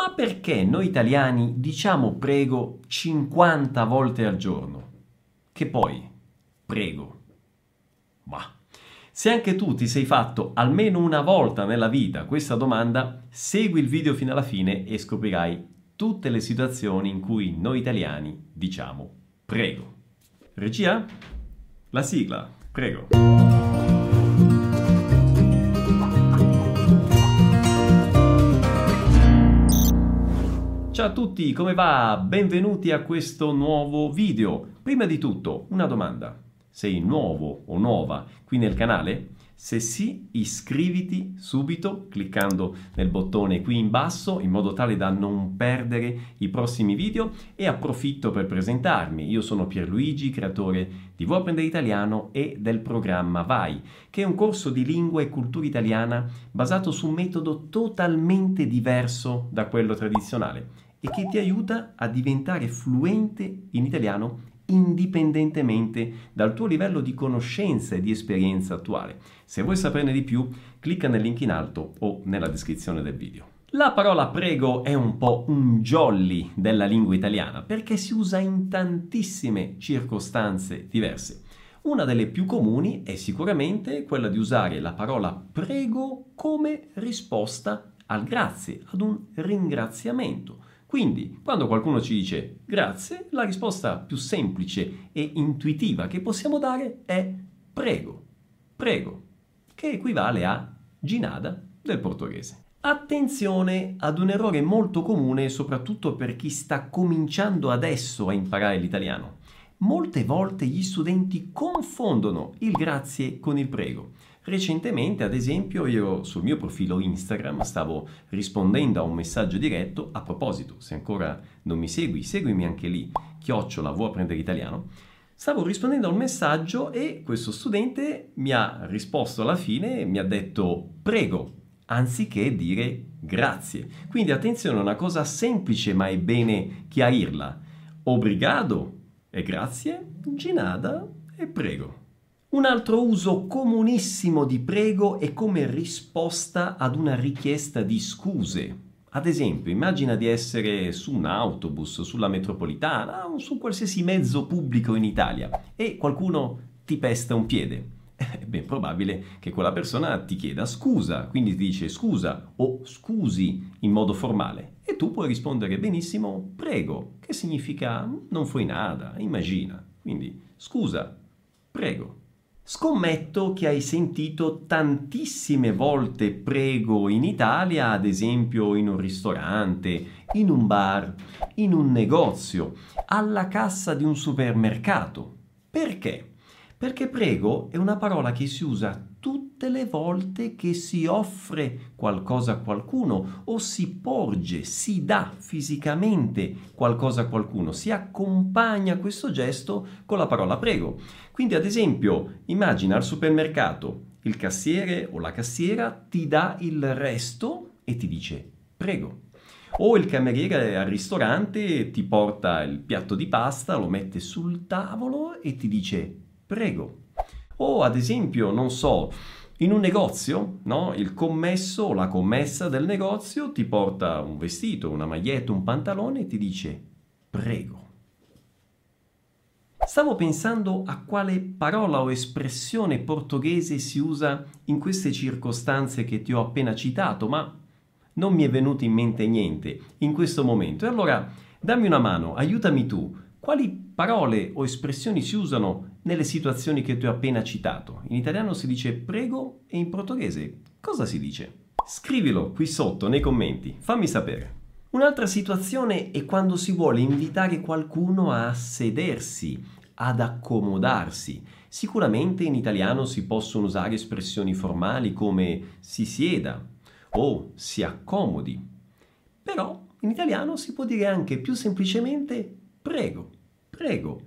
Ma perché noi italiani diciamo prego 50 volte al giorno? Che poi, prego. Ma se anche tu ti sei fatto almeno una volta nella vita questa domanda, segui il video fino alla fine e scoprirai tutte le situazioni in cui noi italiani diciamo prego. Regia? La sigla, prego. Ciao a tutti, come va? Benvenuti a questo nuovo video. Prima di tutto, una domanda. Sei nuovo o nuova qui nel canale? Se sì, iscriviti subito cliccando nel bottone qui in basso in modo tale da non perdere i prossimi video e approfitto per presentarmi. Io sono Pierluigi, creatore di Vuoi apprendere italiano e del programma Vai, che è un corso di lingua e cultura italiana basato su un metodo totalmente diverso da quello tradizionale e che ti aiuta a diventare fluente in italiano indipendentemente dal tuo livello di conoscenza e di esperienza attuale. Se vuoi saperne di più, clicca nel link in alto o nella descrizione del video. La parola prego è un po' un jolly della lingua italiana perché si usa in tantissime circostanze diverse. Una delle più comuni è sicuramente quella di usare la parola prego come risposta al grazie, ad un ringraziamento. Quindi, quando qualcuno ci dice grazie, la risposta più semplice e intuitiva che possiamo dare è prego, prego, che equivale a ginada del portoghese. Attenzione ad un errore molto comune soprattutto per chi sta cominciando adesso a imparare l'italiano. Molte volte gli studenti confondono il grazie con il prego. Recentemente, ad esempio, io sul mio profilo Instagram stavo rispondendo a un messaggio diretto. A proposito, se ancora non mi segui, seguimi anche lì, chiocciola, vuoi apprendere italiano. Stavo rispondendo a un messaggio e questo studente mi ha risposto alla fine e mi ha detto prego, anziché dire grazie. Quindi attenzione, è una cosa semplice ma è bene chiarirla. Obrigado e grazie, ginada e prego. Un altro uso comunissimo di prego è come risposta ad una richiesta di scuse. Ad esempio, immagina di essere su un autobus, sulla metropolitana o su qualsiasi mezzo pubblico in Italia e qualcuno ti pesta un piede. È ben probabile che quella persona ti chieda scusa, quindi ti dice scusa o scusi in modo formale e tu puoi rispondere benissimo prego, che significa non fai nada, immagina. Quindi scusa, prego. Scommetto che hai sentito tantissime volte prego in Italia, ad esempio in un ristorante, in un bar, in un negozio, alla cassa di un supermercato. Perché? Perché prego è una parola che si usa tutte le volte che si offre qualcosa a qualcuno o si porge, si dà fisicamente qualcosa a qualcuno, si accompagna questo gesto con la parola prego. Quindi ad esempio immagina al supermercato il cassiere o la cassiera ti dà il resto e ti dice prego. O il cameriere al ristorante ti porta il piatto di pasta, lo mette sul tavolo e ti dice prego. O ad esempio, non so, in un negozio, no? il commesso o la commessa del negozio ti porta un vestito, una maglietta, un pantalone e ti dice prego. Stavo pensando a quale parola o espressione portoghese si usa in queste circostanze che ti ho appena citato, ma non mi è venuto in mente niente in questo momento. E allora dammi una mano, aiutami tu. Quali parole o espressioni si usano nelle situazioni che ti ho appena citato? In italiano si dice prego e in portoghese cosa si dice? Scrivilo qui sotto nei commenti, fammi sapere. Un'altra situazione è quando si vuole invitare qualcuno a sedersi, ad accomodarsi. Sicuramente in italiano si possono usare espressioni formali come si sieda o si accomodi. Però in italiano si può dire anche più semplicemente prego, prego,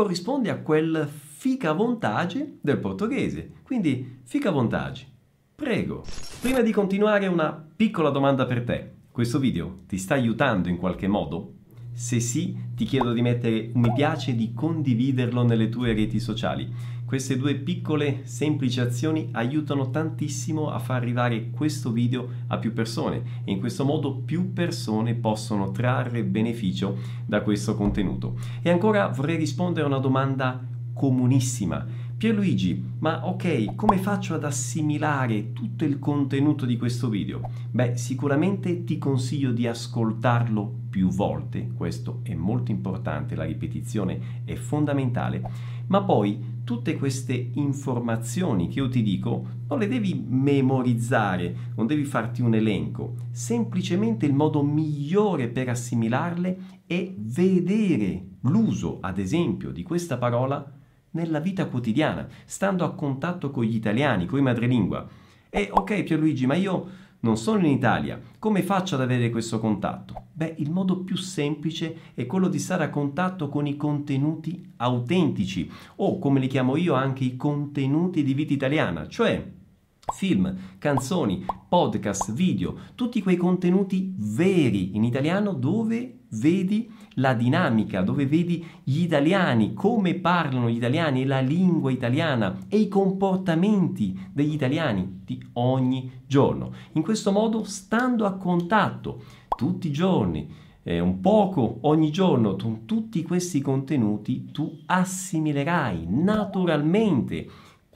corrisponde a quel fica vontage del portoghese. Quindi fica vontage, prego. Prima di continuare una piccola domanda per te. Questo video ti sta aiutando in qualche modo? Se sì, ti chiedo di mettere un mi piace e di condividerlo nelle tue reti sociali. queste due piccole semplici azioni aiutano tantissimo a far arrivare questo video a più persone e in questo modo più persone possono trarre beneficio da questo contenuto. E ancora vorrei rispondere a una domanda comunissima. Pierluigi, ma ok, come faccio ad assimilare tutto il contenuto di questo video? Beh, sicuramente ti consiglio di ascoltarlo più volte, questo è molto importante, la ripetizione è fondamentale, ma poi tutte queste informazioni che io ti dico non le devi memorizzare, non devi farti un elenco, semplicemente il modo migliore per assimilarle è vedere l'uso, ad esempio, di questa parola nella vita quotidiana, stando a contatto con gli italiani, con i madrelingua. E ok Pierluigi, ma io non sono in Italia, come faccio ad avere questo contatto? Beh, il modo più semplice è quello di stare a contatto con i contenuti autentici o come li chiamo io anche i contenuti di vita italiana, cioè film, canzoni, podcast, video, tutti quei contenuti veri in italiano dove vedi la dinamica, dove vedi gli italiani, come parlano gli italiani, la lingua italiana e i comportamenti degli italiani di ogni giorno. In questo modo, stando a contatto tutti i giorni, eh, un poco ogni giorno con tutti questi contenuti, tu assimilerai naturalmente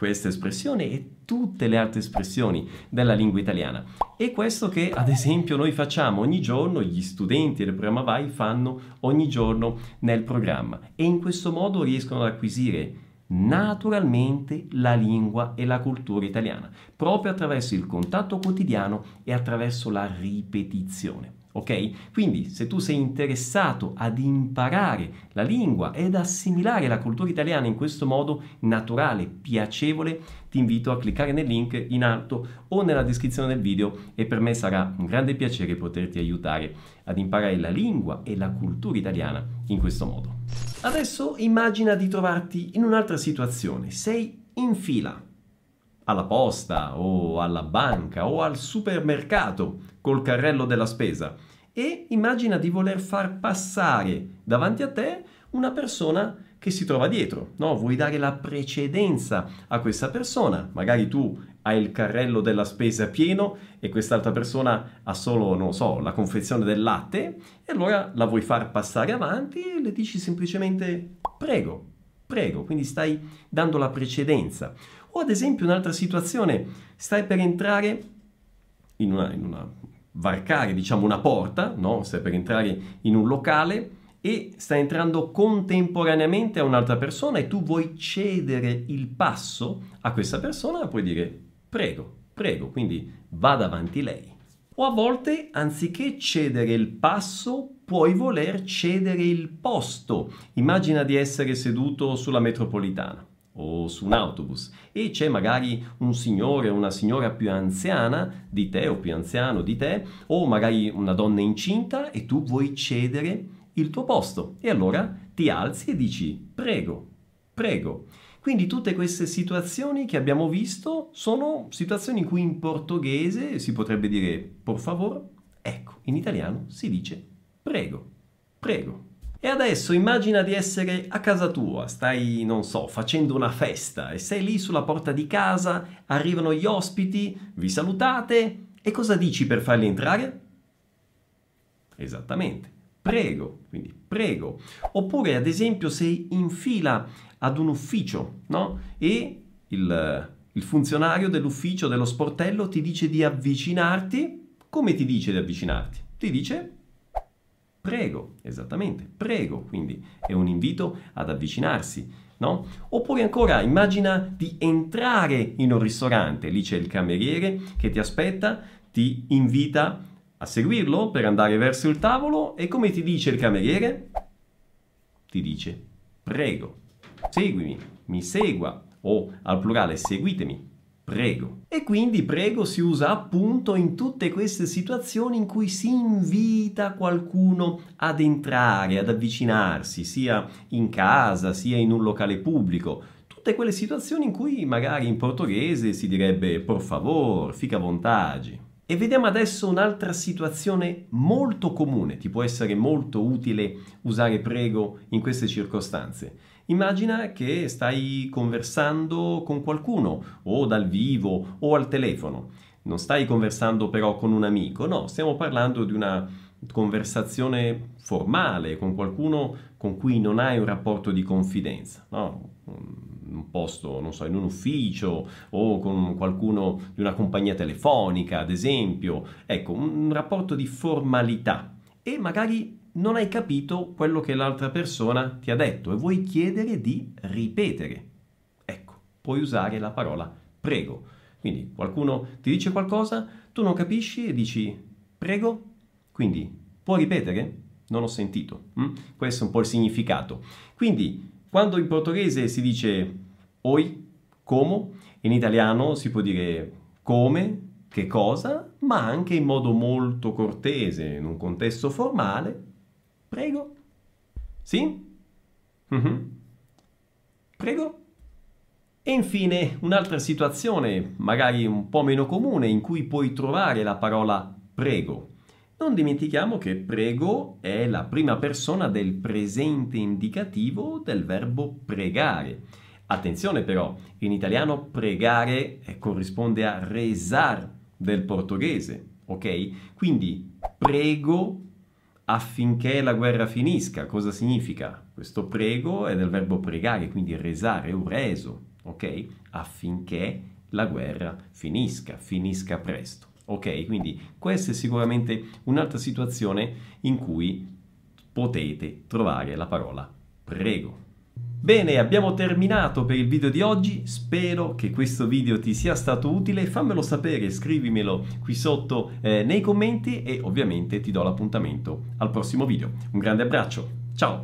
questa espressione e tutte le altre espressioni della lingua italiana. E questo che ad esempio noi facciamo ogni giorno, gli studenti del programma VAI fanno ogni giorno nel programma e in questo modo riescono ad acquisire naturalmente la lingua e la cultura italiana, proprio attraverso il contatto quotidiano e attraverso la ripetizione. Ok? Quindi se tu sei interessato ad imparare la lingua ed assimilare la cultura italiana in questo modo naturale, piacevole, ti invito a cliccare nel link in alto o nella descrizione del video e per me sarà un grande piacere poterti aiutare ad imparare la lingua e la cultura italiana in questo modo. Adesso immagina di trovarti in un'altra situazione. Sei in fila alla posta o alla banca o al supermercato col carrello della spesa e immagina di voler far passare davanti a te una persona che si trova dietro, no? Vuoi dare la precedenza a questa persona, magari tu hai il carrello della spesa pieno e quest'altra persona ha solo, non so, la confezione del latte e allora la vuoi far passare avanti e le dici semplicemente prego, prego, quindi stai dando la precedenza. O ad esempio un'altra situazione, stai per entrare in una, in una varcare diciamo una porta, no? stai per entrare in un locale e stai entrando contemporaneamente a un'altra persona e tu vuoi cedere il passo a questa persona, puoi dire prego, prego, quindi va davanti lei. O a volte, anziché cedere il passo, puoi voler cedere il posto. Immagina di essere seduto sulla metropolitana o su un autobus e c'è magari un signore o una signora più anziana di te o più anziano di te o magari una donna incinta e tu vuoi cedere il tuo posto e allora ti alzi e dici prego, prego. Quindi tutte queste situazioni che abbiamo visto sono situazioni in cui in portoghese si potrebbe dire por favor, ecco, in italiano si dice prego, prego. E adesso immagina di essere a casa tua, stai, non so, facendo una festa e sei lì sulla porta di casa, arrivano gli ospiti, vi salutate e cosa dici per farli entrare? Esattamente, prego, quindi prego. Oppure ad esempio sei in fila ad un ufficio, no? E il, il funzionario dell'ufficio, dello sportello ti dice di avvicinarti. Come ti dice di avvicinarti? Ti dice Prego, esattamente, prego, quindi è un invito ad avvicinarsi, no? Oppure ancora, immagina di entrare in un ristorante, lì c'è il cameriere che ti aspetta, ti invita a seguirlo per andare verso il tavolo e come ti dice il cameriere? Ti dice, prego, seguimi, mi segua o al plurale seguitemi prego. E quindi prego si usa appunto in tutte queste situazioni in cui si invita qualcuno ad entrare, ad avvicinarsi, sia in casa, sia in un locale pubblico. Tutte quelle situazioni in cui magari in portoghese si direbbe por favor, fica vontade. E vediamo adesso un'altra situazione molto comune, ti può essere molto utile usare prego in queste circostanze. Immagina che stai conversando con qualcuno, o dal vivo o al telefono. Non stai conversando però con un amico, no, stiamo parlando di una conversazione formale con qualcuno con cui non hai un rapporto di confidenza, no? un posto, non so, in un ufficio o con qualcuno di una compagnia telefonica, ad esempio. Ecco, un rapporto di formalità e magari non hai capito quello che l'altra persona ti ha detto e vuoi chiedere di ripetere. Ecco, puoi usare la parola prego. Quindi qualcuno ti dice qualcosa, tu non capisci e dici prego, quindi può ripetere? Non ho sentito. Mm? Questo è un po' il significato. Quindi quando in portoghese si dice oi, como, in italiano si può dire come, che cosa, ma anche in modo molto cortese, in un contesto formale. Prego. Sì? Mm-hmm. Prego. E infine un'altra situazione, magari un po' meno comune, in cui puoi trovare la parola prego. Non dimentichiamo che prego è la prima persona del presente indicativo del verbo pregare. Attenzione però, in italiano pregare eh, corrisponde a rezar del portoghese, ok? Quindi prego affinché la guerra finisca. Cosa significa? Questo prego è del verbo pregare, quindi rezare, un reso, ok? Affinché la guerra finisca, finisca presto. Ok, quindi questa è sicuramente un'altra situazione in cui potete trovare la parola prego. Bene, abbiamo terminato per il video di oggi, spero che questo video ti sia stato utile, fammelo sapere, scrivimelo qui sotto eh, nei commenti e ovviamente ti do l'appuntamento al prossimo video. Un grande abbraccio, ciao!